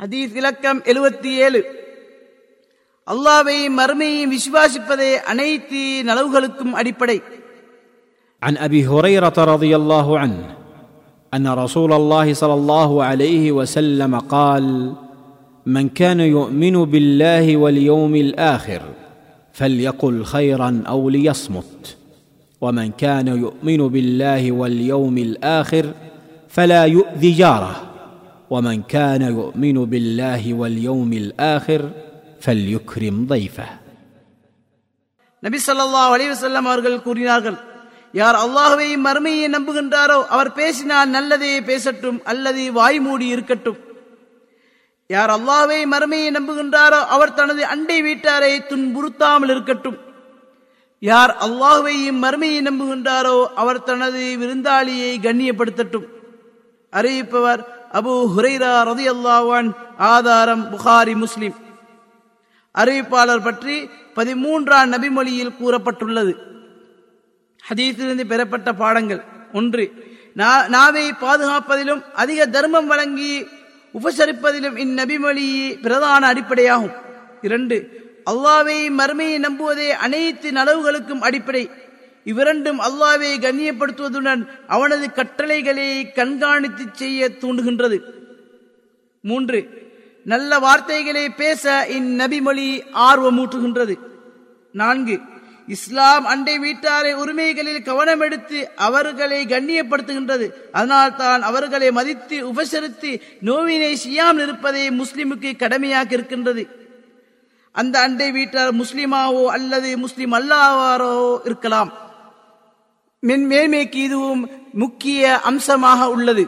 ஹதீஸ் இலக்கம் எழுபத்தி ஏழு அல்லாவை மறுமையும் விசுவாசிப்பதே அனைத்து நலவுகளுக்கும் அடிப்படை عن ابي هريره رضي الله عنه ان رسول الله صلى الله عليه وسلم قال من كان يؤمن بالله واليوم الاخر فليقل خيرا او ليصمت ومن كان يؤمن بالله واليوم الاخر فلا يؤذي جاره ومن كان يؤمن بالله واليوم الاخر فليكرم ضيفه நபி ஸல்லல்லாஹு அலைஹி வஸல்லம் அவர்கள் கூறினார்கள் யார் அல்லாஹ்வை மறுமையை நம்புகின்றாரோ அவர் பேசினால் நல்லதே பேசட்டும் அல்லது வாய் மூடி இருக்கட்டும் யார் அல்லாஹ்வை மறுமையை நம்புகின்றாரோ அவர் தனது அண்டை வீட்டாரை துன்புறுத்தாமல் இருக்கட்டும் யார் அல்லாஹ்வையும் மறுமையை நம்புகின்றாரோ அவர் தனது விருந்தாளியை கண்ணியப்படுத்தட்டும் அறிவிப்பவர் அபு ஹுரைரா ரதியல்லாஹு ஆதாரம் புகாரி முஸ்லிம் அறிவிப்பாளர் பற்றி பதிமூன்றாம் நபிமொழியில் கூறப்பட்டுள்ளது. ஹதீஸிலிருந்து பெறப்பட்ட பாடங்கள் ஒன்று நா- நாவை பாதுகாப்பதிலும் அதிக தர்மம் வழங்கி உபசரிப்பதிலும் இந்நபிமொழி பிரதான அடிப்படையாகும். இரண்டு அல்லாவை மறுமையை நம்புவதே அனைத்து நலவுகளுக்கும் அடிப்படை. இவ்விரண்டும் அல்லாவை கண்ணியப்படுத்துவதுடன் அவனது கட்டளைகளை கண்காணித்து செய்ய தூண்டுகின்றது. மூன்று நல்ல வார்த்தைகளை பேச இந்நபிமொழி ஆர்வமூட்டுகின்றது. நான்கு இஸ்லாம் அண்டை வீட்டாரை உரிமைகளில் கவனம் எடுத்து அவர்களை கண்ணியப்படுத்துகின்றது. அதனால் தான் அவர்களை மதித்து உபசரித்து நோவினை செய்யாமல் இருப்பதை முஸ்லிமுக்கு கடமையாக இருக்கின்றது. அந்த அண்டை வீட்டார் முஸ்லிமாவோ அல்லது முஸ்லிம் அல்லாவாரோ இருக்கலாம். மேன்மைக்கு இதுவும் முக்கிய அம்சமாக உள்ளது.